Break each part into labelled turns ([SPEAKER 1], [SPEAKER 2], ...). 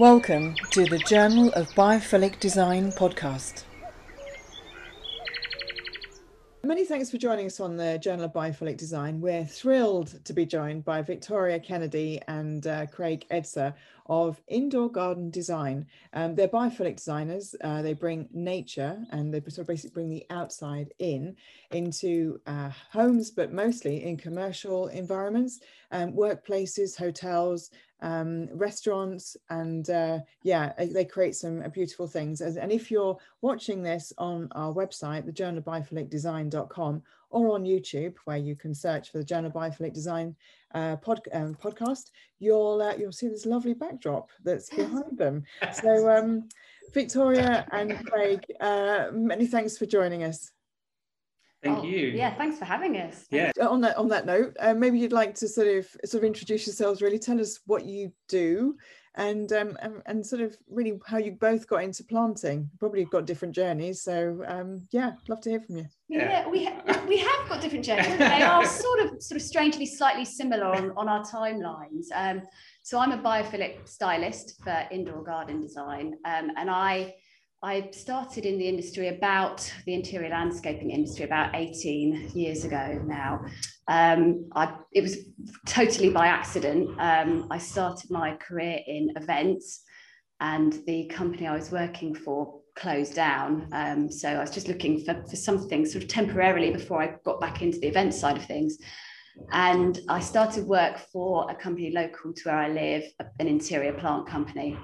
[SPEAKER 1] Welcome to the Journal of Biophilic Design podcast. Many thanks for joining us on the Journal of Biophilic Design. We're thrilled to be joined by Victoria Kennedy and uh, Craig Edser of Indoor Garden Design. Um, they're biophilic designers. Uh, they bring nature and they sort of basically bring the outside in into uh, homes, but mostly in commercial environments, um, workplaces, hotels, um, restaurants, and uh, yeah, they create some uh, beautiful things. And if you're watching this on our website, the Journal of Biophilic Design.com, or on YouTube, where you can search for the Journal of Biophilic Design uh, pod, um, podcast, you'll uh, you'll see this lovely backdrop that's behind them. So, um, Victoria and Craig, uh, many thanks for joining us.
[SPEAKER 2] Thank oh, you.
[SPEAKER 3] Yeah, thanks for having us.
[SPEAKER 2] Yeah.
[SPEAKER 1] On that on that note, uh, maybe you'd like to sort of sort of introduce yourselves. Really, tell us what you do, and um, and, and sort of really how you both got into planting. Probably got different journeys. So um, yeah, love to hear from you.
[SPEAKER 3] Yeah, yeah we ha- we have got different journeys. They are sort of sort of strangely slightly similar on on our timelines. Um, so I'm a biophilic stylist for indoor garden design, um, and I I started in the industry about the interior landscaping industry about 18 years ago now. Um, I, it was totally by accident. Um, I started my career in events, and the company I was working for closed down. Um, so I was just looking for, for something sort of temporarily before I got back into the event side of things. And I started work for a company local to where I live, an interior plant company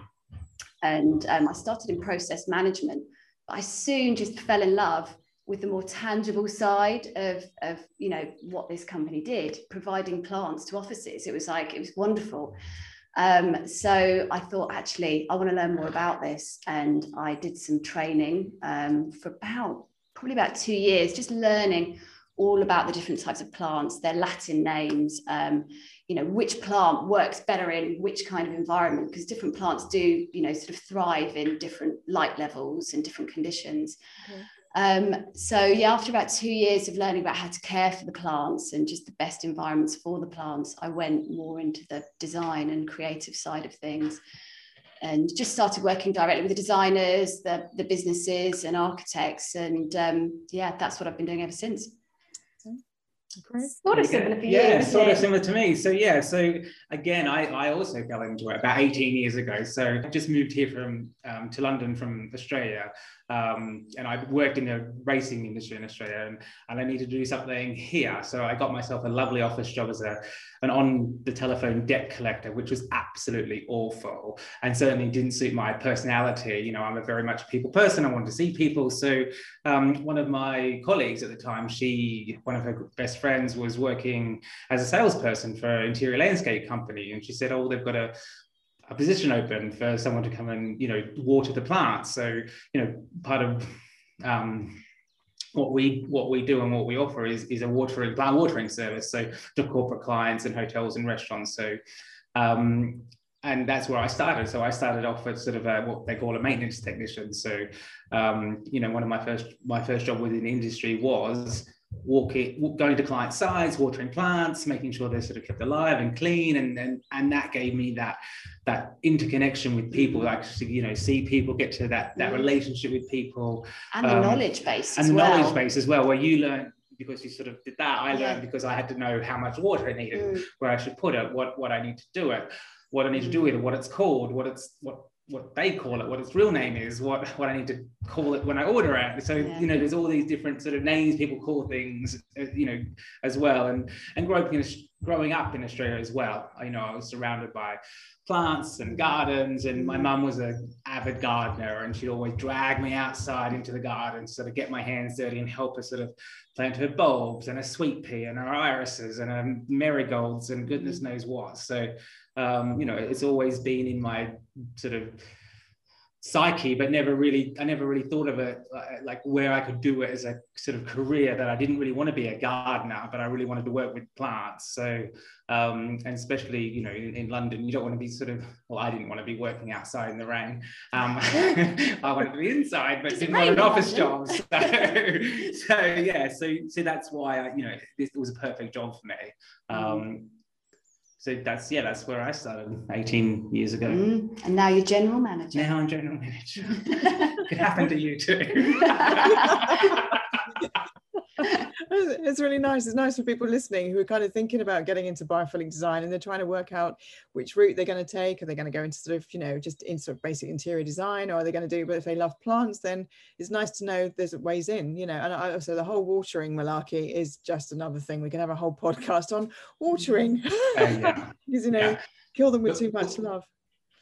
[SPEAKER 3] and um, I started in process management. But I soon just fell in love with the more tangible side of, of you know what this company did, providing plants to offices. It was like it was wonderful. Um, so I thought actually I want to learn more about this, and I did some training um, for about probably about two years, just learning all about the different types of plants, their Latin names, um, you know, which plant works better in which kind of environment, because different plants do, you know, sort of thrive in different light levels and different conditions. Um, so yeah, after about two years of learning about how to care for the plants and just the best environments for the plants, I went more into the design and creative side of things and just started working directly with the designers, the, the businesses and architects. And um, yeah, that's what I've been doing ever since.
[SPEAKER 2] Sort of similar for you. Yeah, sort of similar to me. So yeah, so again, I, I also fell into it about 18 years ago. So I just moved here from um, to London from Australia. Um, and I worked in the racing industry in Australia and, and I needed to do something here. So I got myself a lovely office job as a, an on the telephone debt collector, which was absolutely awful and certainly didn't suit my personality. You know, I'm a very much people person. I wanted to see people. So um, one of my colleagues at the time, she, one of her best friends was working as a salesperson for an interior landscape company. And she said, oh, they've got a a position open for someone to come and you know water the plants. So you know part of um, what we what we do and what we offer is is a watering plant watering service. So to corporate clients and hotels and restaurants. So um, and that's where I started. So I started off as sort of a, what they call a maintenance technician. So, um, you know, one of my first my first job within the industry was walking, going to client sites, watering plants, making sure they're sort of kept alive and clean, and and and that gave me that that interconnection with people, like you know, see people, get to that that mm. relationship with people,
[SPEAKER 3] and the um, knowledge base,
[SPEAKER 2] and
[SPEAKER 3] the
[SPEAKER 2] well. knowledge base as well, where you learn because you sort of did that. I learned because I had to know how much water I needed, mm. where I should put it, what what I need to do it, what I need mm. to do mm. with it, what it's called, what it's what what they call it, what its real name is, what what I need to call it when I order it. So yeah. you know, there's all these different sort of names people call things, uh, you know, as well. And and growing in growing up in Australia as well, you know, I was surrounded by plants and gardens, and my mum was an avid gardener, and she'd always drag me outside into the garden, sort of get my hands dirty and help her sort of plant her bulbs and a sweet pea and her irises and her marigolds and goodness knows what. So um, you know, it's always been in my sort of psyche, but never really, I never really thought of it uh, like where I could do it as a sort of career that I didn't really want to be a gardener, but I really wanted to work with plants. So, um, and especially, you know, in, in, London, you don't want to be sort of, well, I didn't want to be working outside in the rain. Um, I wanted to be inside, but didn't want an office job. So, so yeah, so, so that's why, I, you know, this was a perfect job for me. Um, so that's yeah, that's where I started 18 years ago.
[SPEAKER 3] Mm, and now you're general manager.
[SPEAKER 2] Now I'm general manager. Could happen to you too.
[SPEAKER 1] it's really nice. It's nice for people listening who are kind of thinking about getting into biophilic design and they're trying to work out which route they're going to take. Are they going to go into sort of, you know, just in sort of basic interior design or are they going to do, but if they love plants, then it's nice to know there's ways in, you know, and I, so the whole watering malarkey is just another thing. We can have a whole podcast on watering. Uh, yeah. because, you know, yeah. kill them with too much love.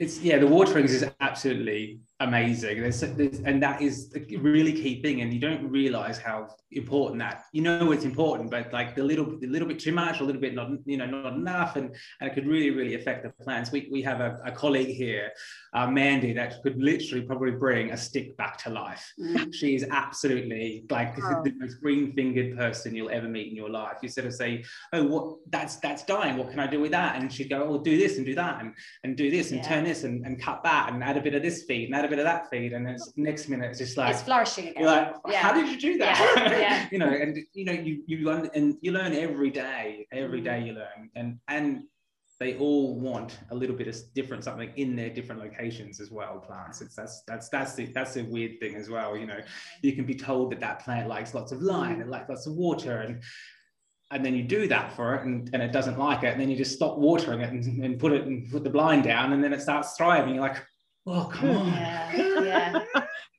[SPEAKER 2] It's yeah, the waterings is absolutely amazing. There's, there's, and that is a really key thing, and you don't realize how important that. You know it's important, but like the little, a little bit too much, a little bit not, you know, not enough, and, and it could really, really affect the plants. We, we have a, a colleague here, uh, Mandy, that could literally probably bring a stick back to life. Mm. She is absolutely like the most green-fingered person you'll ever meet in your life. You sort of say, "Oh, what? That's that's dying. What can I do with that?" And she'd go, "Oh, do this and do that, and and do this and yeah. turn this and, and cut that and add a bit of this feed and add a bit of that feed, and it's next minute it's just like
[SPEAKER 3] it's flourishing again.
[SPEAKER 2] You're like, yeah. how did you do that? Yeah. yeah. you know, and you know, you you learn and you learn every day. Every mm. day you learn, and and they all want a little bit of different something in their different locations as well. Plants, it's that's that's that's the that's a weird thing as well. You know, you can be told that that plant likes lots of light and likes lots of water, and and then you do that for it and, and it doesn't like it and then you just stop watering it and, and put it and put the blind down and then it starts thriving you're like oh come on. Yeah,
[SPEAKER 1] yeah.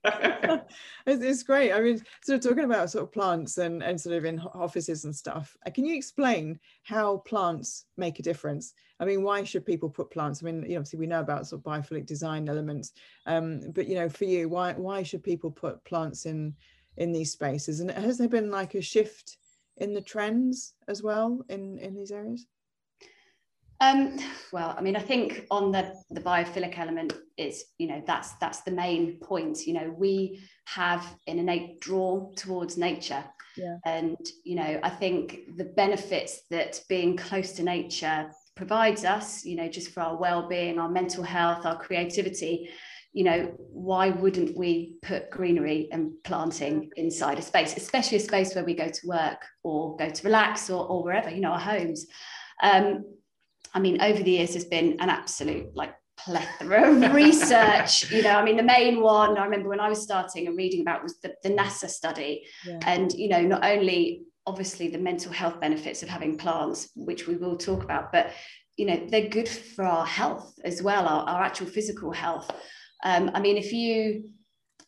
[SPEAKER 1] it's, it's, great. I mean sort of talking about sort of plants and, and sort of in offices and stuff uh, can you explain how plants make a difference? I mean why should people put plants? I mean you know, obviously we know about sort of biophilic design elements um, but you know for you why why should people put plants in in these spaces? And has there been like a shift in the trends as well in in these areas
[SPEAKER 3] um, well, I mean, I think on the the biophilic element is, you know, that's that's the main point. You know, we have an innate draw towards nature, yeah. and you know, I think the benefits that being close to nature provides us, you know, just for our well-being, our mental health, our creativity. You know, why wouldn't we put greenery and planting inside a space, especially a space where we go to work or go to relax or, or wherever, you know, our homes. Um, I mean, over the years, there's been an absolute like plethora of research. you know, I mean, the main one I remember when I was starting and reading about was the, the NASA study. Yeah. And, you know, not only obviously the mental health benefits of having plants, which we will talk about, but, you know, they're good for our health as well, our, our actual physical health. Um, I mean, if you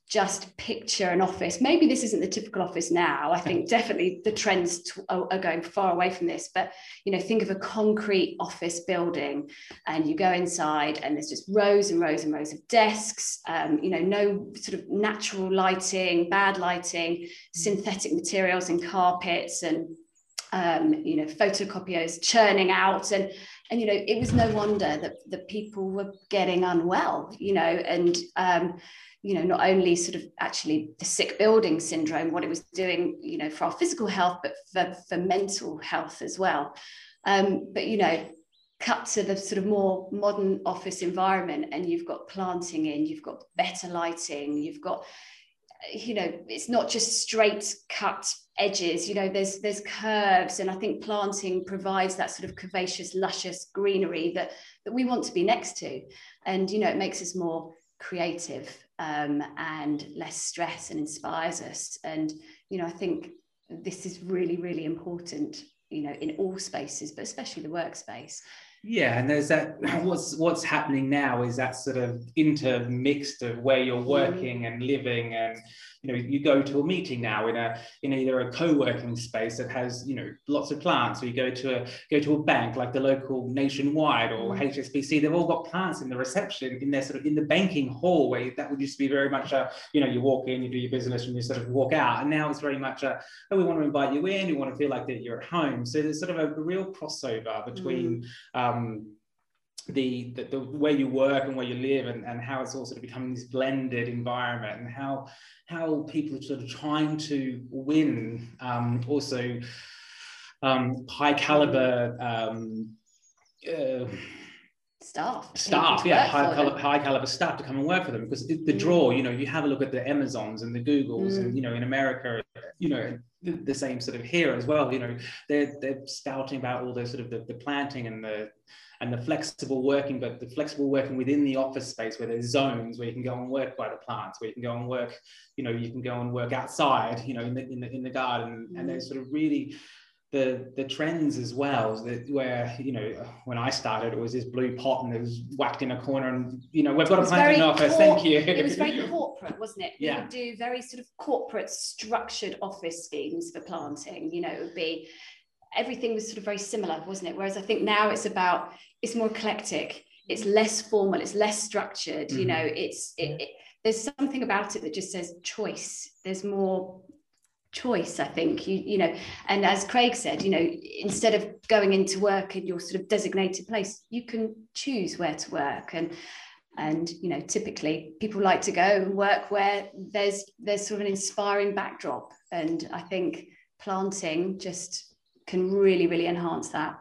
[SPEAKER 3] just picture an office. Maybe this isn't the typical office now. I think definitely the trends are, are, going far away from this. But you know, think of a concrete office building, and you go inside, and there's just rows and rows and rows of desks. Um, you know, no sort of natural lighting, bad lighting, synthetic materials and carpets, and um, you know, photocopiers churning out and and you know it was no wonder that that people were getting unwell you know and um, you know not only sort of actually the sick building syndrome what it was doing you know for our physical health but for, for mental health as well. Um, but you know cut to the sort of more modern office environment and you've got planting in you've got better lighting you've got you know it's not just straight cut edges you know there's there's curves and i think planting provides that sort of curvaceous luscious greenery that that we want to be next to and you know it makes us more creative um, and less stress and inspires us. And, you know, I think this is really, really important, you know, in all spaces, but especially the workspace.
[SPEAKER 2] Yeah, and there's that. What's what's happening now is that sort of intermixed of where you're mm-hmm. working and living and you know you go to a meeting now in a in either a co-working space that has you know lots of plants or you go to a go to a bank like the local nationwide or hsbc they've all got plants in the reception in their sort of in the banking hall where that would used to be very much a you know you walk in you do your business and you sort of walk out and now it's very much a oh we want to invite you in we want to feel like that you're at home so there's sort of a, real crossover between mm. um, the, the, the way you work and where you live and, and how it's all sort of becoming this blended environment and how how people are sort of trying to win um, also um, high caliber um,
[SPEAKER 3] uh, staff.
[SPEAKER 2] staff yeah high caliber, high caliber staff to come and work for them because the, the, draw you know you have a look at the amazons and the googles mm. and you know in america you know, the, the, same sort of here as well. You know, they're they're spouting about all the sort of the, the planting and the and the flexible working, but the flexible working within the office space where there's zones where you can go and work by the plants, where you can go and work, you know, you can go and work outside, you know, in the in the, in the garden, mm. and they're sort of really the the trends as well that where you know when I started it was this blue pot and it was whacked in a corner and you know we've got a planting office thank you.
[SPEAKER 3] it was very corporate wasn't it? Yeah. we would do very sort of corporate structured office schemes for planting you know it would be everything was sort of very similar wasn't it? Whereas I think now it's about it's more eclectic. It's less formal it's less structured mm-hmm. you know it's it, it, there's something about it that just says choice. There's more choice i think. You you know and as craig said you know instead of going into work in your sort of designated place you can choose where to work. And and you know typically people like to go and work where there's there's sort of an inspiring backdrop. And i think planting just can really really enhance that.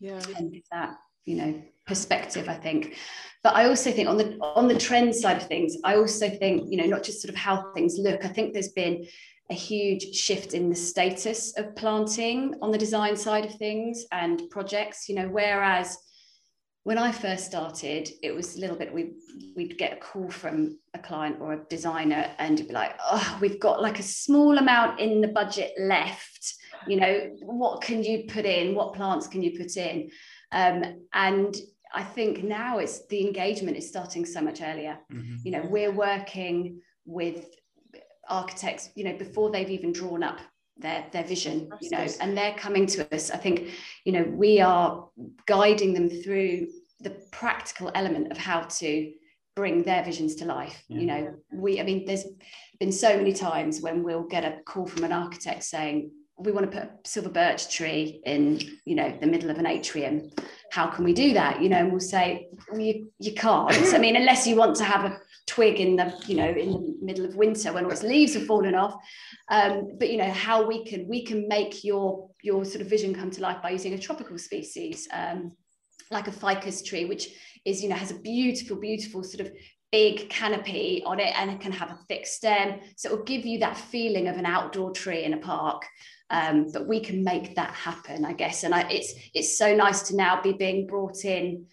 [SPEAKER 1] Yeah.
[SPEAKER 3] And give that you know perspective i think but i also think on the on the trend side of things i also think you know not just sort of how things look i think there's been a huge shift in the status of planting on the design side of things and projects you know whereas when I first started, it was a little bit we we'd get a call from a client or a designer and it'd be like, oh, we've got like a small amount in the budget left. You know, what can you put in? What plants can you put in? Um, and I think now it's the engagement is starting so much earlier. Mm-hmm. You know, we're working with architects, you know, before they've even drawn up their their vision, you know, and they're coming to us. I think, you know, we are guiding them through the practical element of how to bring their visions to life. Yeah. You know, we, I mean, there's been so many times when we'll get a call from an architect saying, we want to put a silver birch tree in, you know, the middle of an atrium. How can we do that? You know, and we'll say, well, you, you can't. I mean, unless you want to have a twig in the you know in the middle of winter when all its leaves have fallen off um, but you know how we can we can make your your sort of vision come to life by using a tropical species um, like a ficus tree which is you know has a beautiful beautiful sort of big canopy on it and it can have a thick stem so it will give you that feeling of an outdoor tree in a park um, but we can make that happen i guess and I, it's it's so nice to now be being brought in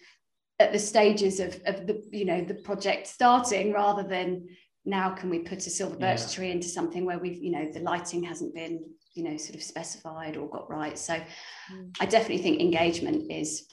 [SPEAKER 3] at the stages of, of the you know the project starting rather than now can we put a silver birch yeah. tree into something where we've you know the lighting hasn't been you know sort of specified or got right so mm. i definitely think engagement is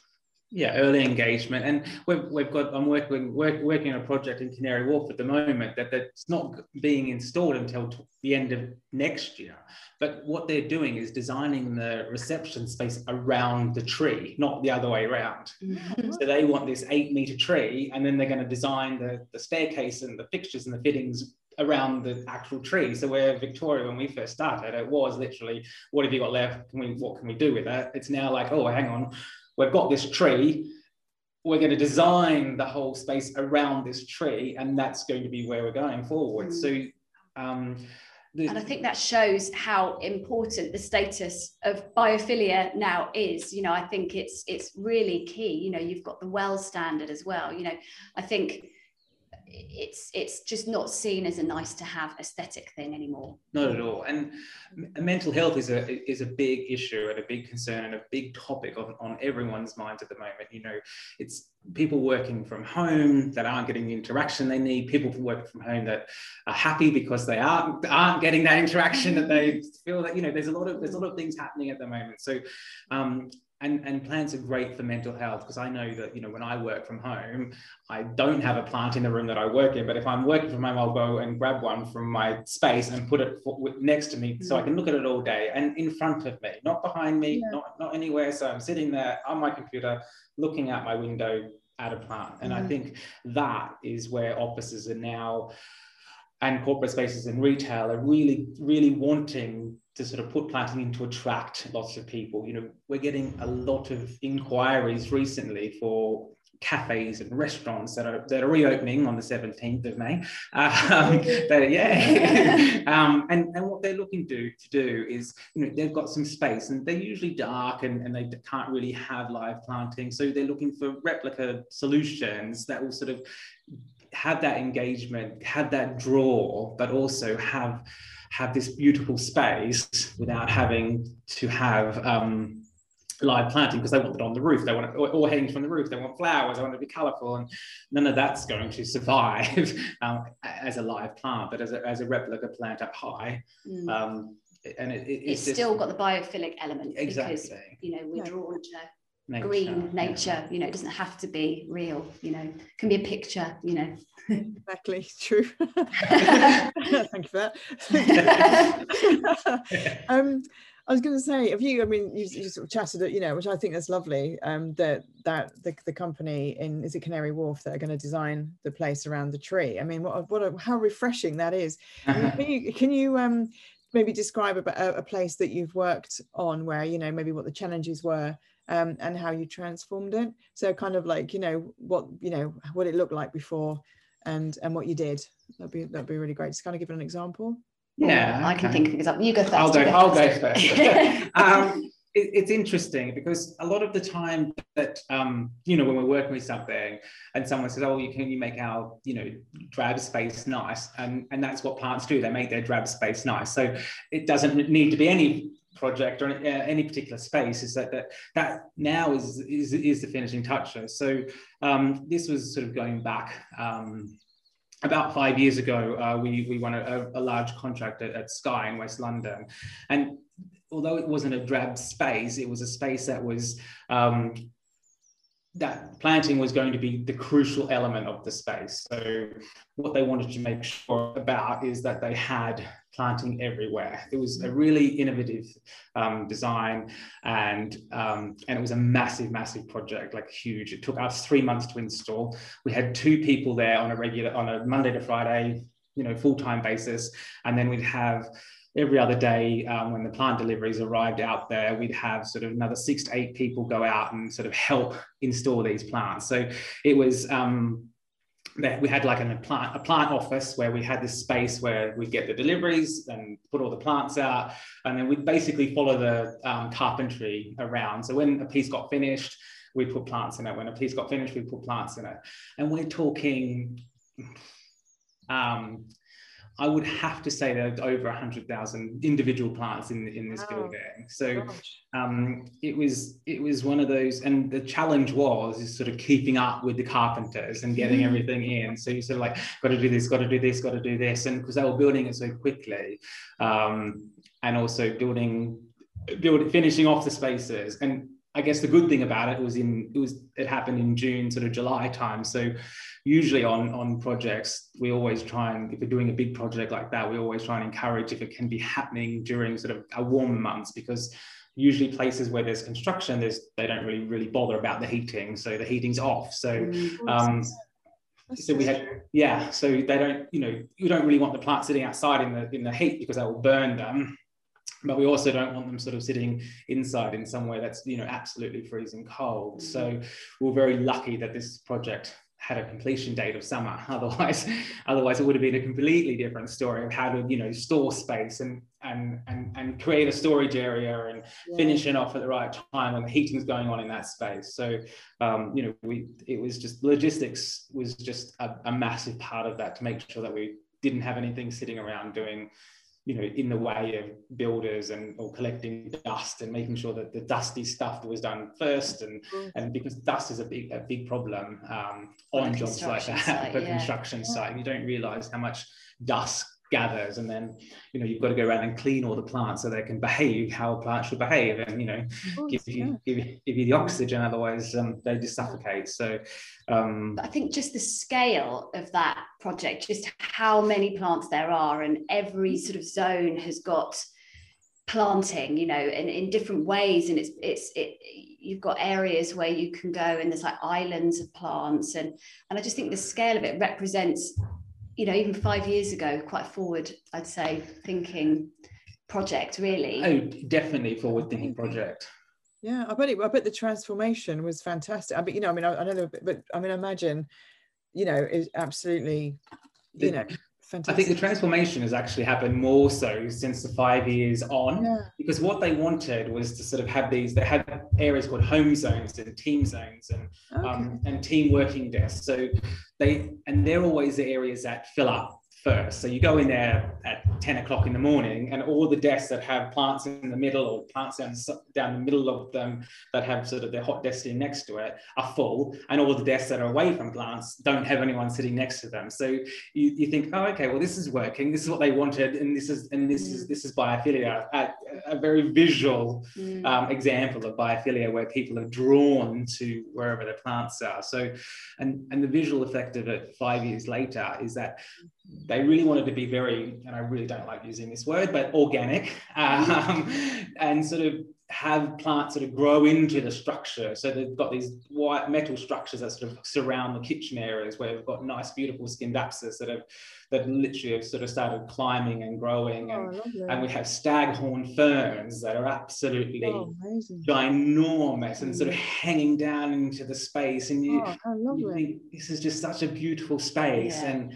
[SPEAKER 2] yeah, early engagement, and we've, we've got. I'm working work, working on a project in Canary Wharf at the moment that that's not being installed until the end of next year. But what they're doing is designing the reception space around the tree, not the other way around. Mm-hmm. So they want this eight meter tree, and then they're going to design the, the staircase and the fixtures and the fittings around the actual tree. So where Victoria, when we first started, it was literally, what have you got left? Can we, what can we do with that? It's now like, oh, hang on, we've got this tree we're going to design the whole space around this tree and that's going to be where we're going forward mm. so um,
[SPEAKER 3] the, and I think that shows how important the status of biophilia now is. You know, I think it's it's really key. You know, you've got the well standard as well. You know, I think it's it's just not seen as a nice to have aesthetic thing anymore.
[SPEAKER 2] Not at all. And mental health is a is a big issue and a big concern and a big topic on, on everyone's minds at the moment. You know it's people working from home that aren't getting the interaction they need people working from home that are happy because they aren't aren't getting that interaction that they feel that you know there's a lot of there's a lot of things happening at the moment. So um, and, and plants are great for mental health because I know that you know when I work from home, I don't have a plant in the room that I work in. But if I'm working from home, I'll go and grab one from my space and put it for, next to me so I can look at it all day and in front of me, not behind me, yeah. not not anywhere. So I'm sitting there on my computer, looking out my window at a plant, and mm-hmm. I think that is where offices are now and corporate spaces and retail are really, really wanting to sort of put planting in to attract lots of people. You know, we're getting a lot of inquiries recently for cafes and restaurants that are that are reopening on the 17th of May. Um, but yeah, um, and and what they're looking to to do is you know they've got some space and they're usually dark and, and they can't really have live planting, so they're looking for replica solutions that will sort of have that engagement, have that draw, but also have have this beautiful space without having to have um, live planting because they want it on the roof. They want it all hanging from the roof. They want flowers. They want it to be colourful, and none of that's going to survive um, as a live plant, but as a, as a replica plant up high. Mm. Um, and it, it,
[SPEAKER 3] it's, it's just, still got the biophilic element exactly. because you know we're drawn to nature. green nature. Yeah. You know, it doesn't have to be real. You know, it can be a picture. You know.
[SPEAKER 1] exactly true. Thank you for that. um, I was going to say, have you? I mean, you, you sort of chatted, you know, which I think is lovely. Um, that that the, the company in is it Canary Wharf that are going to design the place around the tree. I mean, what what a, how refreshing that is. Can you can you um maybe describe a, a place that you've worked on where you know maybe what the challenges were um, and how you transformed it? So kind of like you know what you know what it looked like before and and what you did. That'd be that'd be really great. Just kind of give an example.
[SPEAKER 2] Yeah,
[SPEAKER 3] I can think of example. You go first.
[SPEAKER 2] I'll
[SPEAKER 3] go.
[SPEAKER 2] go I'll go first. um, it, it's interesting because a lot of the time that um, you know when we're working with something and someone says, "Oh, you can you make our you know drab space nice?" and and that's what plants do. They make their drab space nice. So it doesn't need to be any project or any, uh, any particular space is that that that now is is, is the finishing touches so um, this was sort of going back um, about five years ago, uh, we, we won a, a large contract at, at, Sky in West London. And although it wasn't a drab space, it was a space that was um, that planting was going to be the crucial element of the space. So what they wanted to make sure about is that they had planting everywhere. It was a really innovative um, design and, um, and it was a massive, massive project, like huge. It took us three months to install. We had two people there on a regular, on a Monday to Friday, you know, full-time basis. And then we'd have every other day um, when the plant deliveries arrived out there, we'd have sort of another six to eight people go out and sort of help install these plants. So it was um, that we had like an, a, plant, a plant office where we had this space where we'd get the deliveries and put all the plants out. And then we'd basically follow the um, carpentry around. So when a piece got finished, we put plants in it. When a piece got finished, we put plants in it. And we're talking um, I would have to say there's over 100,000 individual plants in, in this wow. building. So um, it was it was one of those, and the challenge was is sort of keeping up with the carpenters and getting mm. everything in. So you sort of like got to do this, got to do this, got to do this, and because they were building it so quickly, um, and also building building finishing off the spaces and I guess the good thing about it was in it was it happened in June, sort of July time. So usually on on projects, we always try and if we're doing a big project like that, we always try and encourage if it can be happening during sort of a warm months because usually places where there's construction, there's they don't really really bother about the heating, so the heating's off. So mm, um, so we had yeah, so they don't you know you don't really want the plant sitting outside in the in the heat because that will burn them but we also don't want them sort of sitting inside in somewhere that's you know absolutely freezing cold mm-hmm. so we're very lucky that this project had a completion date of summer otherwise otherwise it would have been a completely different story of how to you know store space and and and, and create a storage area and yeah. finish it off at the right time when the heating's going on in that space so um, you know we it was just logistics was just a, a massive part of that to make sure that we didn't have anything sitting around doing you know, in the way of builders and or collecting dust and making sure that the dusty stuff was done first, and mm. and because dust is a big a big problem um, on jobs like that, site, for yeah. construction yeah. site, you don't realise how much dust gathers and then you know you've got to go around and clean all the plants so they can behave how a plant should behave and you know course, give you yeah. give, you, give you the oxygen otherwise um, they just suffocate so um,
[SPEAKER 3] i think just the scale of that project just how many plants there are and every sort of zone has got planting you know in, in different ways and it's it's it you've got areas where you can go and there's like islands of plants and and i just think the scale of it represents you know, even five years ago, quite forward, I'd say, thinking project, really.
[SPEAKER 2] Oh, definitely forward thinking project.
[SPEAKER 1] Yeah, I bet it, I bet the transformation was fantastic. I mean, you know, I mean, I, I know, but I mean, imagine, you know, is absolutely, you know,
[SPEAKER 2] Fantastic. I think the transformation has actually happened more so since the five years on, yeah. because what they wanted was to sort of have these. They had areas called home zones and team zones and um, okay. um, and team working desks. So they and they're always the areas that fill up first. So you go in there at 10 o'clock in the morning, and all the desks that have plants in the middle or plants down, down the middle of them that have sort of their hot desk sitting next to it are full, and all the desks that are away from plants don't have anyone sitting next to them. So you, you think, oh, okay, well, this is working. This is what they wanted, and this is and this is this is biophilia, a, a very visual mm. um, example of biophilia where people are drawn to wherever the plants are. So, and and the visual effect of it five years later is that they really wanted to be very, and I really don't like using this word, but organic, um, and sort of have plants sort of grow into the structure. So they've got these white metal structures that sort of surround the kitchen areas where we've got nice, beautiful scindapsus that have that literally have sort of started climbing and growing. And, oh, and we have staghorn ferns that are absolutely oh, ginormous and sort of mm. hanging down into the space. And you, oh, you think this is just such a beautiful space. Yeah. And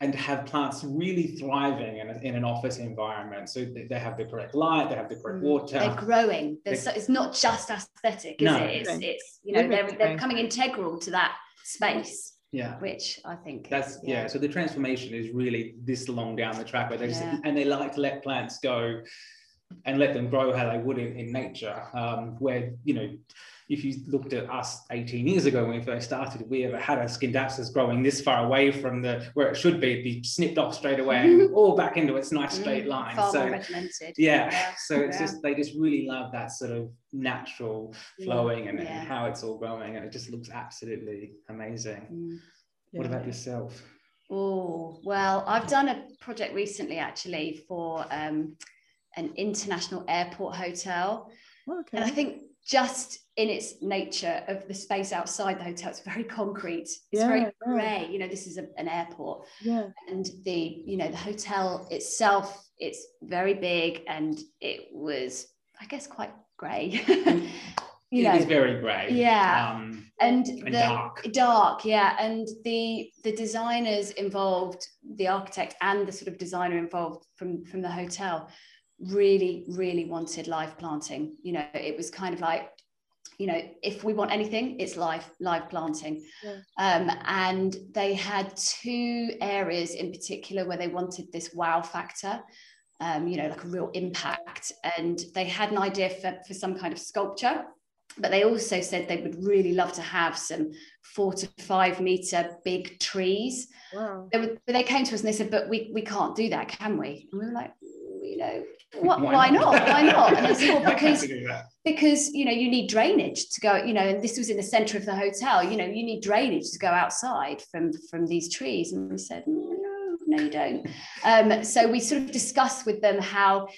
[SPEAKER 2] and have plants really thriving in, a, in an office environment. So they have the correct light, they have the correct mm. water.
[SPEAKER 3] They're growing. They're so, it's not just aesthetic, is no. it? It's, it's you know they're, they're becoming integral to that space.
[SPEAKER 2] Yeah,
[SPEAKER 3] which I think
[SPEAKER 2] that's yeah. yeah. So the transformation is really this long down the track where they just yeah. and they like to let plants go and let them grow how they would in, in nature. Um, where you know if you looked at us 18 years ago when we first started, if we ever had a scindapsus growing this far away from the where it should be, it'd be snipped off straight away and all back into its nice straight mm, line.
[SPEAKER 3] Far
[SPEAKER 2] so
[SPEAKER 3] yeah,
[SPEAKER 2] yeah, so it's yeah. just they just really love that sort of natural flowing and, how it's all growing, and it just looks absolutely amazing. Mm. What about yourself?
[SPEAKER 3] Oh well, I've done a project recently actually for um, an international airport hotel. Okay. And I think just in its nature of the space outside the hotel it's very concrete it's yeah, very grey yeah. you know this is a, an airport.
[SPEAKER 1] Yeah.
[SPEAKER 3] and the you know the hotel itself it's very big and it was i guess quite grey.
[SPEAKER 2] You know, it is very grey
[SPEAKER 3] yeah.
[SPEAKER 2] um,
[SPEAKER 3] and,
[SPEAKER 2] and the, dark.
[SPEAKER 3] dark yeah. And the the designers involved the architect and the sort of designer involved from from the hotel really really wanted live planting. You know it was kind of like you know if we want anything it's live live planting. Yeah. um, and they had two areas in particular where they wanted this wow factor um, you know like a real impact. And they had an idea for, for some kind of sculpture but they also said they would really love to have some four to five meter big trees. Wow. they, were, they came to us and they said but we, we can't do that can we? And we were like you know what, why, why not? not? Why not? And it's well, because because you know you need drainage to go. You know, and this was in the centre of the hotel. You know, you need drainage to go outside from from these trees. And we said, no, no, you don't. Um, so we sort of discussed with them how.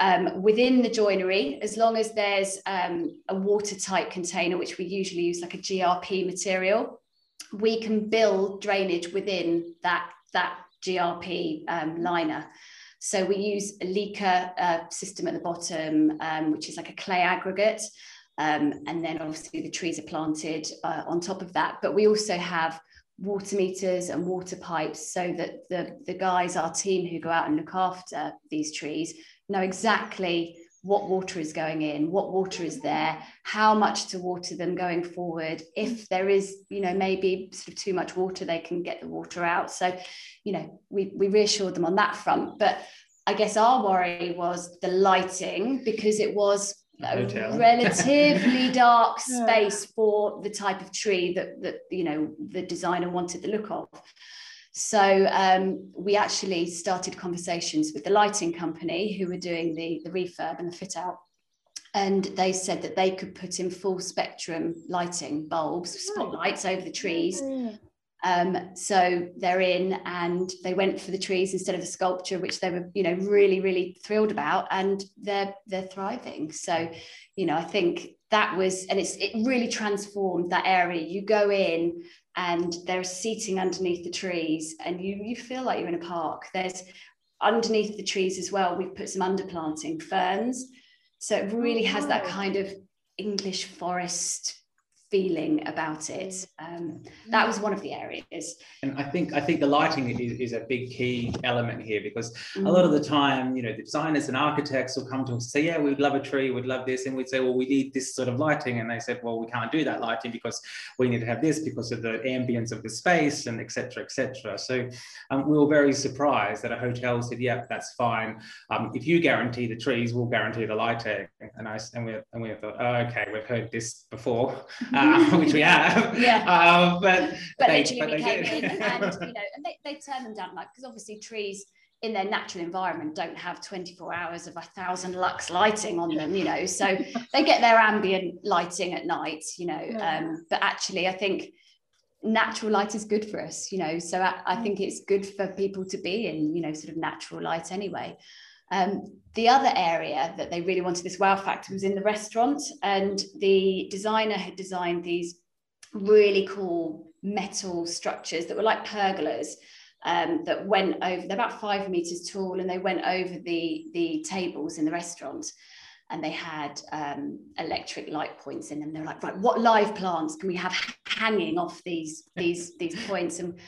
[SPEAKER 3] Um, within the joinery, as long as there's um, a watertight container, which we usually use like a GRP material, we can build drainage within that that GRP um, liner. So we use a Leca uh, system at the bottom, um, which is like a clay aggregate. Um, and then obviously the trees are planted uh, on top of that. But we also have water meters and water pipes so that the, the guys, our team who go out and look after these trees, know exactly what water is going in, what water is there, how much to water them going forward. If there is, you know, maybe sort of too much water, they can get the water out. So, you know, we, we reassured them on that front. But I guess our worry was the lighting because it was a relatively dark space yeah. for the type of tree that, that, you know, the designer wanted the look of. So um, we actually started conversations with the lighting company who were doing the, the refurb and the fit out. And they said that they could put in full spectrum lighting bulbs, spotlights over the trees. Um, so they're in and they went for the trees instead of the sculpture, which they were, you know, really, really thrilled about, and they're they're thriving. So, you know, I think that was, and it's it really transformed that area. You go in and there's seating underneath the trees and you you feel like you're in a park. There's underneath the trees as well we've put some underplanting ferns. So it really has that oh. kind of english forest feeling about it. Um, that was one of the areas.
[SPEAKER 2] And I think I think the lighting is, is a big key element here because mm. a lot of the time, you know, the designers and architects will come to us and say, "Yeah, we'd love a tree, we'd love this," and we'd say, "Well, we need this sort of lighting," and they said, "Well, we can't do that lighting because we need to have this because of the ambience of the space and etc. etc." So um, we were very surprised that a hotel said, "Yeah, that's fine. Um, if you guarantee the trees, we'll guarantee the lighting." And I and we and we thought, oh, "Okay, we've heard this before." uh, which we have.
[SPEAKER 3] Yeah.
[SPEAKER 2] Uh, but
[SPEAKER 3] but they, literally but we came in and you know, and they, they turn them down like because obviously trees in their natural environment don't have 24 hours of a thousand lux lighting on them, you know. So they get their ambient lighting at night, you know. Yeah. Um, but actually, I think natural light is good for us, you know. So I, I think it's good for people to be in, you know, sort of natural light anyway. Um, the other area that they really wanted this wow factor was in the restaurant, and the designer had designed these really cool metal structures that were like pergolas um, that went over. They're about five meters tall, and they went over the the tables in the restaurant. And they had um, electric light points in them. They were like, right, what live plants can we have hanging off these these these points? And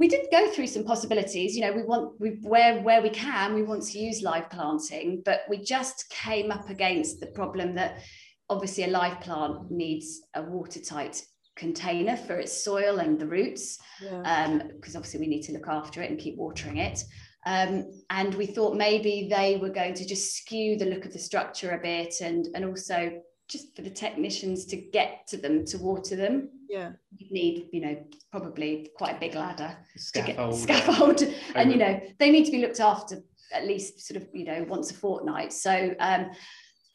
[SPEAKER 3] we did go through some possibilities you know we want we where where we can we want to use live planting but we just came up against the problem that obviously a live plant needs a watertight container for its soil and the roots because yeah. um, obviously we need to look after it and keep watering it um, and we thought maybe they were going to just skew the look of the structure a bit and and also just for the technicians to get to them to water them.
[SPEAKER 1] Yeah.
[SPEAKER 3] You need you know probably quite a big ladder
[SPEAKER 2] scaffold,
[SPEAKER 3] to get scaffold and you know they need to be looked after at least sort of you know once a fortnight. So um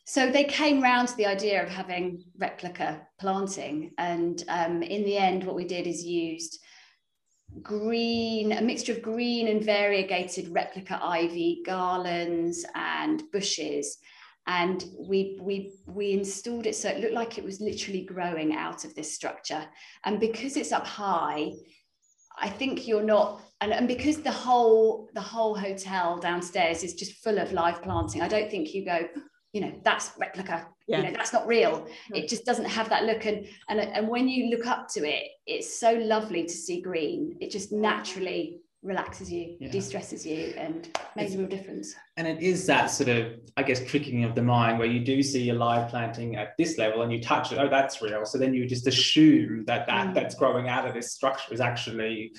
[SPEAKER 3] so they came round to the idea of having replica planting. And um, in the end what we did is used green a mixture of green and variegated replica ivy garlands and bushes and we we we installed it so it looked like it was literally growing out of this structure. And because it's up high i think you're not and, and because the whole the whole hotel downstairs is just full of live planting i don't think you go you know that's replica yeah. you know that's not real. Hmm. It just doesn't have that look. And and and when you look up to it it's so lovely to see green. It just naturally relaxes you, yeah. de-stresses you, and makes it's, a real difference.
[SPEAKER 2] And it is that sort of, I guess, tricking of the mind where you do see a live planting at this level and you touch it, oh, that's real. So then you just assume that that mm. that's growing out of this structure is actually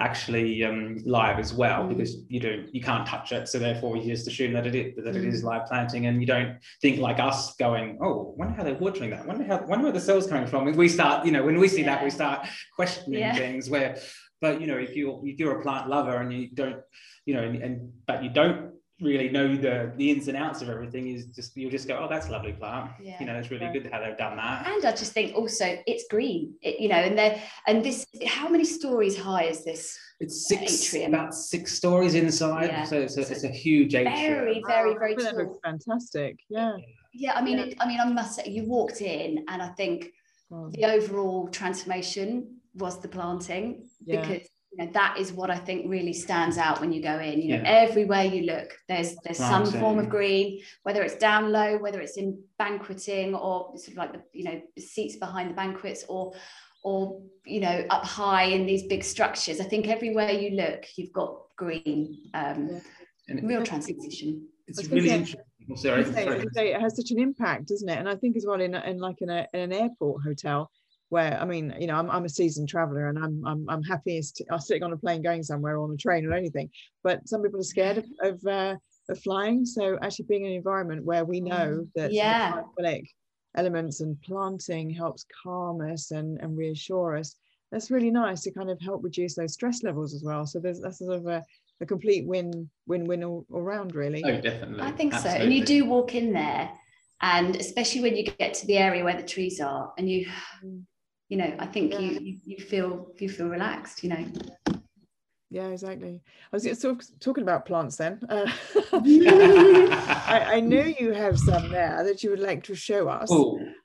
[SPEAKER 2] actually um, live as well mm. because you do you can't touch it so therefore you just assume that it is that mm. it is live planting and you don't think like us going oh wonder how they're watering that wonder how wonder where the cells coming from and we start you know when we see yeah. that we start questioning yeah. things where but you know, if you're if you're a plant lover and you don't, you know, and, and but you don't really know the the ins and outs of everything is just you'll just go oh that's a lovely plant yeah, you know it's really yeah. good how they've done that
[SPEAKER 3] and i just think also it's green it, you know and they and this how many stories high is this
[SPEAKER 2] it's six atrium? about six stories inside yeah. so it's a, it's a huge atrium
[SPEAKER 3] very very very
[SPEAKER 1] tall. looks fantastic yeah
[SPEAKER 3] yeah i mean it, i mean i must say you walked in and i think the overall transformation was the planting yeah. because you know, that is what I think really stands out when you go in. You know, yeah. everywhere you look, there's there's planting. some form of green, whether it's down low, whether it's in banqueting or sort of like the you know seats behind the banquets or or you know up high in these big structures. I think everywhere you look, you've got green. Um, yeah. real transformation.
[SPEAKER 2] It's really interesting. sorry,
[SPEAKER 1] it has such an impact, doesn't it? And I think as well in, in like in, a, in an airport hotel, where I mean, you know, I'm, I'm a seasoned traveler and I'm I'm, I'm happiest I'm sitting on a plane going somewhere or on a train or anything. But some people are scared of of, uh, of flying. So actually being in an environment where we know mm, that
[SPEAKER 3] yeah.
[SPEAKER 1] elements and planting helps calm us and, and reassure us. That's really nice to kind of help reduce those stress levels as well. So there's that's sort of a, a complete win win win all, all around really.
[SPEAKER 2] Oh, definitely. I
[SPEAKER 3] think Absolutely. so. And you do walk in there and especially when you get to the area where the trees are and you mm you know i think yeah. you, you feel you feel relaxed you know.
[SPEAKER 1] Yeah exactly. I was sort of talking about plants then uh, I, I, know you have some there that you would like to show us.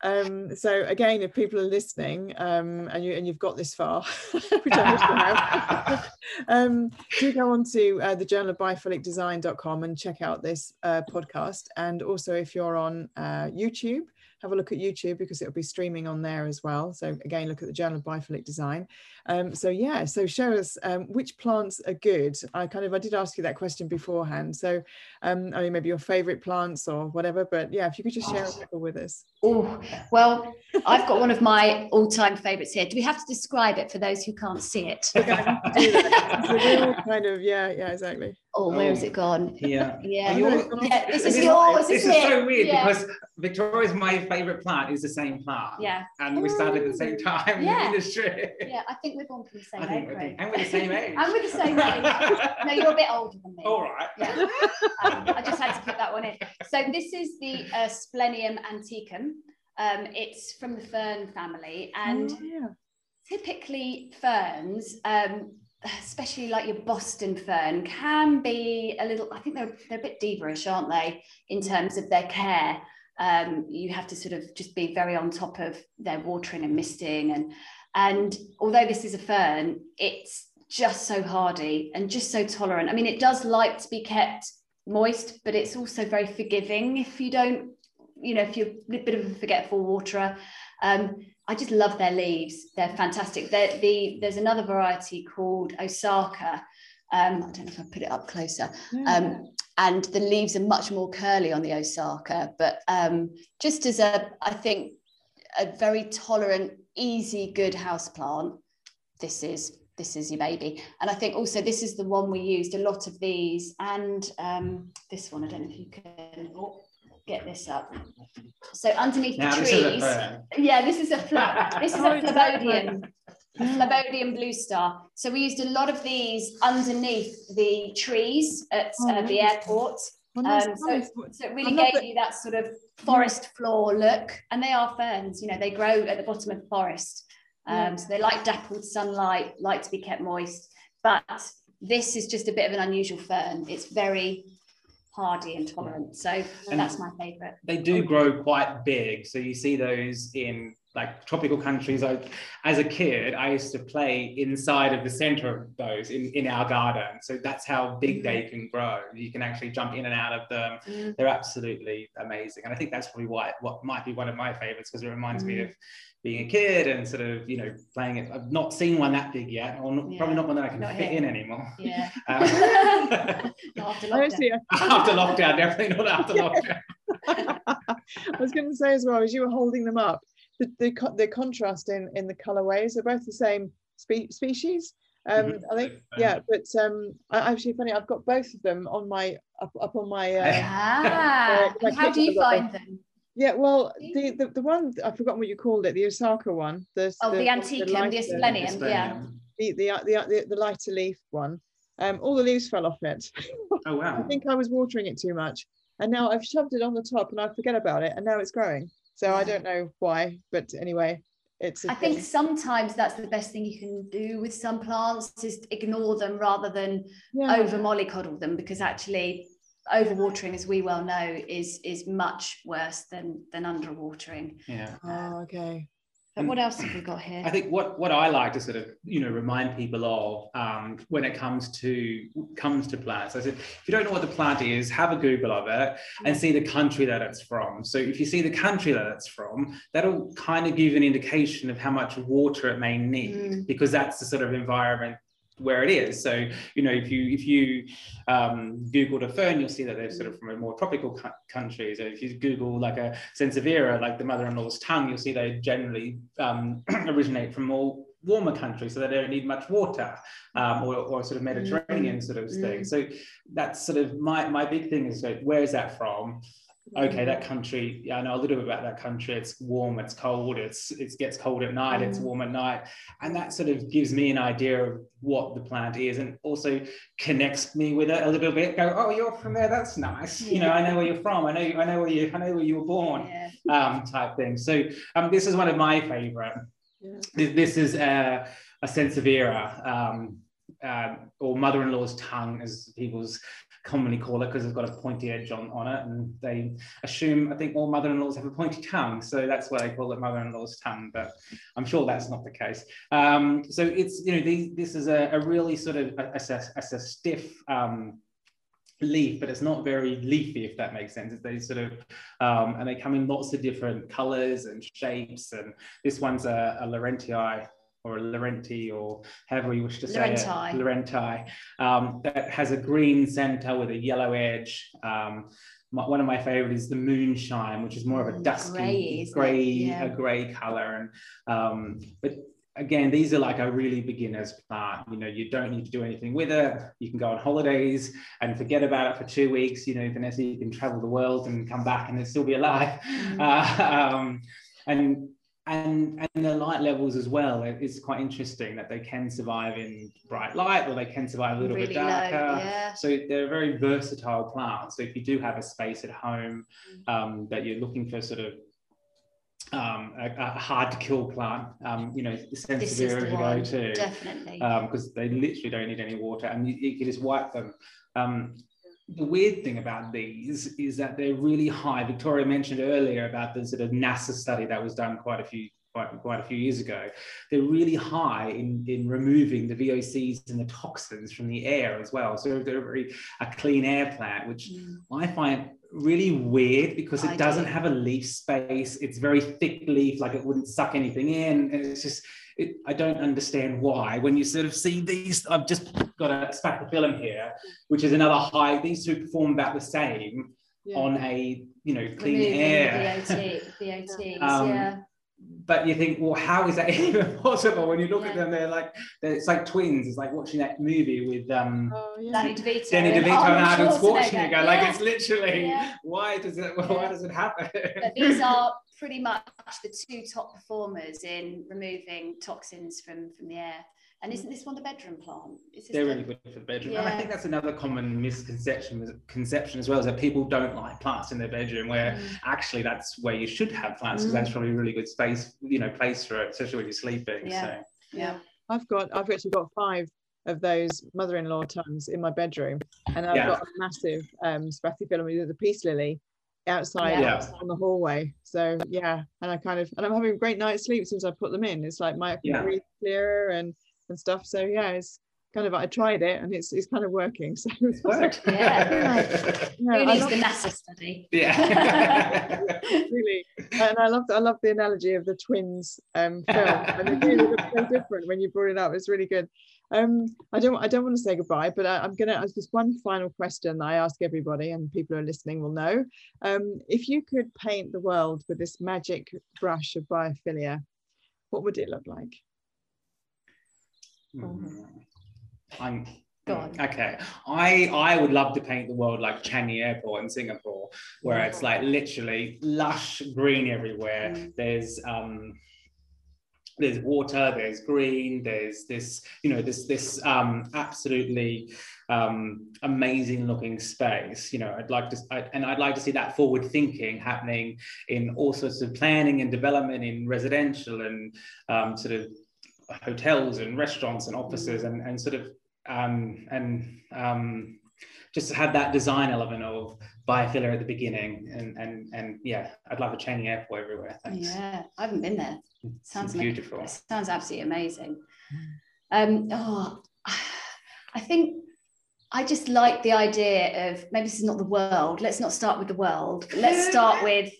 [SPEAKER 1] Um, so again if people are listening um, and you and you've got this far which i hope you have um, do go on to uh, the journal of biophilic design.com and check out this uh, podcast. And also if you're on uh, youtube have a look at YouTube because it'll be streaming on there as well. So again, look at the Journal of Biophilic Design. Um, so yeah, so show us um, which plants are good. I kind of I did ask you that question beforehand. So um, I mean maybe your favorite plants or whatever, but yeah, if you could just share a couple with us.
[SPEAKER 3] Oh well, I've got one of my all-time favourites here. Do we have to describe it for those who can't see it?
[SPEAKER 1] It's kind of yeah, yeah, exactly.
[SPEAKER 3] Oh, where has it gone?
[SPEAKER 2] Yeah.
[SPEAKER 3] Yeah.
[SPEAKER 2] Oh,
[SPEAKER 3] yeah this is yours.
[SPEAKER 2] This is so weird yeah. because Victoria's my favourite plant is the same plant.
[SPEAKER 3] Yeah.
[SPEAKER 2] And we started at the same time yeah. in the industry.
[SPEAKER 3] Yeah, I think we're born from the same age. Right?
[SPEAKER 2] And we're the same age.
[SPEAKER 3] and we're the same age. no, you're a bit older than me.
[SPEAKER 2] All right.
[SPEAKER 3] Yeah. Um, I just had to put that one in. So this is the uh, Splenium antiquum. Um, it's from the fern family and oh, yeah. typically ferns um, especially like your Boston fern, can be a little, I think they're, they're a bit diva-ish, aren't they, in terms of their care. Um, you have to sort of just be very on top of their watering and misting. And, and although this is a fern, it's just so hardy and just so tolerant. I mean, it does like to be kept moist, but it's also very forgiving if you don't, you know, if you're a bit of a forgetful waterer. Um, I just love their leaves. They're fantastic. They're, the, there's another variety called Osaka. Um, I don't know if I put it up closer. Um, and the leaves are much more curly on the Osaka, but um, just as a, I think, a very tolerant, easy, good house plant, this is this is your baby. And I think also this is the one we used a lot of these, and um, this one. I don't know if you can. Oh, get this up. So underneath now, the trees, yeah, this is a flat. This is a Phlebodium, Phlebodium blue star. So we used a lot of these underneath the trees at oh, uh, the airport. um, so, so, it really gave you that sort of forest floor look. And they are ferns, you know, they grow at the bottom of the forest. Um, yeah. So they like dappled sunlight, like to be kept moist. But this is just a bit of an unusual fern. It's very hardy and tolerant. So and that's my favorite.
[SPEAKER 2] They do grow quite big. So you see those in like tropical countries. Like as a kid, I used to play inside of the center of those in, in our garden. So that's how big they mm-hmm. can grow. You can actually jump in and out of them. Mm. They're absolutely amazing. And I think that's probably why what might be one of my favorites because it reminds mm. me of being a kid and sort of you know playing it i've not seen one that big yet or not, yeah. probably not one that i can not fit in anymore
[SPEAKER 3] yeah
[SPEAKER 2] um,
[SPEAKER 3] after, lockdown.
[SPEAKER 2] after lockdown definitely not after lockdown
[SPEAKER 1] i was going to say as well as you were holding them up the, the, the contrast in in the colorways are both the same spe- species um mm-hmm. i think yeah but um I, actually funny i've got both of them on my up, up on my uh,
[SPEAKER 3] ah, uh, how do you find them
[SPEAKER 1] yeah, well, the, the, the one I've forgotten what you called it, the Osaka one.
[SPEAKER 3] The, oh, the, the antique, the, lighter, the Splenium, yeah.
[SPEAKER 1] The, the, the, the, lighter leaf one. Um, all the leaves fell off it.
[SPEAKER 2] Oh wow!
[SPEAKER 1] I think I was watering it too much, and now I've shoved it on the top, and I forget about it, and now it's growing. So I don't know why, but anyway, it's.
[SPEAKER 3] I think sometimes that's the best thing you can do with some plants is ignore them rather than yeah. over mollycoddle them, because actually overwatering, as we well know, is is much worse than than underwatering.
[SPEAKER 2] Yeah.
[SPEAKER 1] Oh, okay.
[SPEAKER 3] But what else have we got here?
[SPEAKER 2] I think what what I like to sort of you know remind people of um, when it comes to comes to plants. I said if you don't know what the plant is, have a Google of it and see the country that it's from. So if you see the country that it's from, that'll kind of give an indication of how much water it may need mm. because that's the sort of environment where it is. So, you know, if you if you um, Googled a fern, you'll see that they're sort of from a more tropical cu- countries. Or if you Google like a sansevieria, like the mother-in-law's tongue, you'll see they generally um, originate from more warmer countries, so they don't need much water, um, or, or sort of Mediterranean mm-hmm. sort of thing. Mm. So that's sort of my my big thing is like, where is that from? Okay, that country, yeah, I know a little bit about that country. It's warm, it's cold, it's it gets cold at night, it's mm. warm at night. And that sort of gives me an idea of what the plant is and also connects me with it a little bit. Go, oh, you're from there, that's nice. Yeah. You know, I know where you're from, I know I know where you I know where you were born, yeah. um, type thing. So um, this is one of my favorite. Yeah. This, this, is a, a Sansevieria. Um, uh, or mother-in-law's tongue, as people's commonly call it because it's got a pointy edge on, on it. And they assume, I think all mother-in-laws have a pointy tongue. So that's why they call it mother-in-law's tongue, but I'm sure that's not the case. Um, so it's, you know, these, this is a, a, really sort of a, a, a stiff, um, leaf, but it's not very leafy, if that makes sense. They sort of, um, and they come in lots of different colors and shapes. And this one's a, a Laurentii or a Laurenti or however you wish to say
[SPEAKER 3] Laurentii.
[SPEAKER 2] it, Laurentii, um, that has a green center with a yellow edge. Um, my, one of my favorite is the moonshine, which is more of a dusky
[SPEAKER 3] grey,
[SPEAKER 2] gray,
[SPEAKER 3] Yeah.
[SPEAKER 2] a gray color. And um, but again, these are like a really beginner's plant. You know, you don't need to do anything with it. You can go on holidays and forget about it for two weeks. You know, Vanessa, you can travel the world and come back and it'll still be alive.
[SPEAKER 3] Mm.
[SPEAKER 2] Uh, um, and and and the light levels as well. it- It's quite interesting that they can survive in bright light or they can survive a little
[SPEAKER 3] really
[SPEAKER 2] bit darker.
[SPEAKER 3] low. Yeah.
[SPEAKER 2] So they're very versatile plants. So if you do have a space at home
[SPEAKER 3] Mm.
[SPEAKER 2] um, that you're looking for sort of um, a, a hard to kill plant, um, you know, Sansevieria to go to
[SPEAKER 3] definitely.
[SPEAKER 2] because they literally don't need any water and you, you can just wipe them. Um, the weird thing about these is that they're really high. Victoria mentioned earlier about the sort of NASA study that was done quite a few quite, quite a few years ago. They're really high in, in removing the VOCs and the toxins from the air as well. So they're a very a clean air plant, which
[SPEAKER 3] Mm.
[SPEAKER 2] I find really weird because it
[SPEAKER 3] I
[SPEAKER 2] doesn't
[SPEAKER 3] do.
[SPEAKER 2] have a leaf space. It's very thick leaf, like it wouldn't suck anything in. And it's just, it, I don't understand why. When you sort of see these, I've just got a spathiphyllum here, which is another high. These two perform about the same
[SPEAKER 1] Yeah.
[SPEAKER 2] on a you know clean
[SPEAKER 3] Removing
[SPEAKER 2] air.
[SPEAKER 3] the VOT, VOTs,
[SPEAKER 2] Um,
[SPEAKER 3] yeah.
[SPEAKER 2] But you think, well, how is that even possible? When you look at them, they're like, they're, it's like twins. It's like watching that movie with um,
[SPEAKER 1] Oh, yeah.
[SPEAKER 3] Danny DeVito.
[SPEAKER 2] Danny
[SPEAKER 3] and
[SPEAKER 2] DeVito and Arnold Schwarzenegger.
[SPEAKER 3] Schwarzenegger.
[SPEAKER 2] Like it's literally,
[SPEAKER 3] Yeah.
[SPEAKER 2] why does it? Why
[SPEAKER 3] Yeah.
[SPEAKER 2] does it happen?
[SPEAKER 3] But these are pretty much the two top performers in removing toxins from, from the air. And isn't this one the bedroom plant? Is this
[SPEAKER 2] They're
[SPEAKER 3] the-
[SPEAKER 2] really good for the bedroom. And I think that's another common misconception conception as well, is that people don't like plants in their bedroom, where
[SPEAKER 3] Mm.
[SPEAKER 2] actually that's where you should have plants because
[SPEAKER 3] Mm.
[SPEAKER 2] that's probably a really good space, you know, place for it, especially when you're sleeping.
[SPEAKER 3] Yeah.
[SPEAKER 2] So
[SPEAKER 3] Yeah.
[SPEAKER 1] I've got I've actually got five of those mother-in-law tons in my bedroom, and I've
[SPEAKER 2] Yeah.
[SPEAKER 1] got a massive um, spathiphyllum with the peace lily outside
[SPEAKER 2] Yeah.
[SPEAKER 1] on the hallway. So yeah, and I kind of and I'm having a great night's sleep since I put them in. It's like my I
[SPEAKER 2] Yeah.
[SPEAKER 1] breathe clearer and and stuff. So yeah, it's kind of I tried it and it's it's kind of working. So it's
[SPEAKER 2] Worked.
[SPEAKER 3] Yeah.
[SPEAKER 1] yeah,
[SPEAKER 3] Who needs the NASA study?
[SPEAKER 2] yeah.
[SPEAKER 1] really and i love i love the analogy of the twins um film and they do look so different when you brought it up it's really good um i don't i don't want to say goodbye but I, i'm gonna ask just one final question that i ask everybody and people who are listening will know um if you could paint the world with this magic brush of biophilia what would it look like
[SPEAKER 2] Mm. I'm
[SPEAKER 3] Go on.
[SPEAKER 2] Okay, I I would love to paint the world like Changi Airport in Singapore, where it's like literally lush green everywhere.
[SPEAKER 3] Mm.
[SPEAKER 2] There's um there's water, there's green, there's this you know this this um absolutely um amazing looking space. You know, I'd like to I, and I'd like to see that forward thinking happening in all sorts of planning and development in residential and um, sort of hotels and restaurants and offices and, and sort of um, and um, just had that design element of biophilia at the beginning and and and yeah I'd love a Changi airport everywhere thanks
[SPEAKER 3] Yeah, I haven't been there. Sounds ama-
[SPEAKER 2] beautiful.
[SPEAKER 3] Sounds absolutely amazing. Um, oh, I think I just like the idea of maybe this is not the world. Let's not start with the world. Let's start with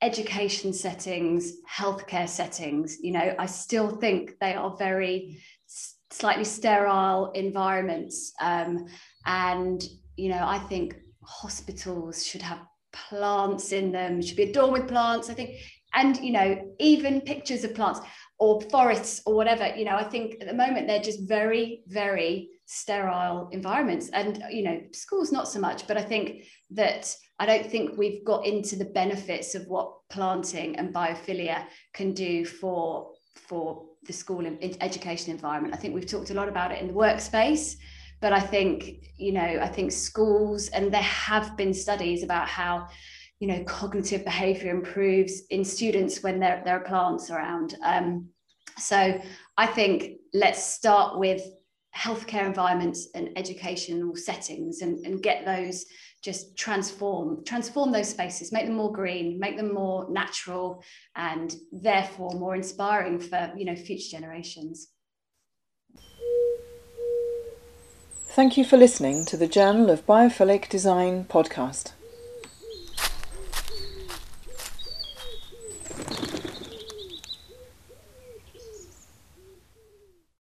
[SPEAKER 3] education settings, healthcare settings. You know, I still think they are very slightly sterile environments, um, and you know, I think hospitals should have plants in them. Should be adorned with plants. I think, and you know, even pictures of plants or forests or whatever. You know, I think at the moment they're just very, very sterile environments, and you know, schools not so much. But I think that I don't think we've got into the benefits of what planting and biophilia can do for for the school education environment. I think we've talked a lot about it in the workspace, but I think you know I think schools and there have been studies about how you know cognitive behavior improves in students when there, there are plants around. Um, so I think let's start with healthcare environments and educational settings and, and get those just transform transform those spaces make them more green make them more natural and therefore more inspiring for you know future generations
[SPEAKER 1] Thank you for listening to the Journal of Biophilic Design podcast.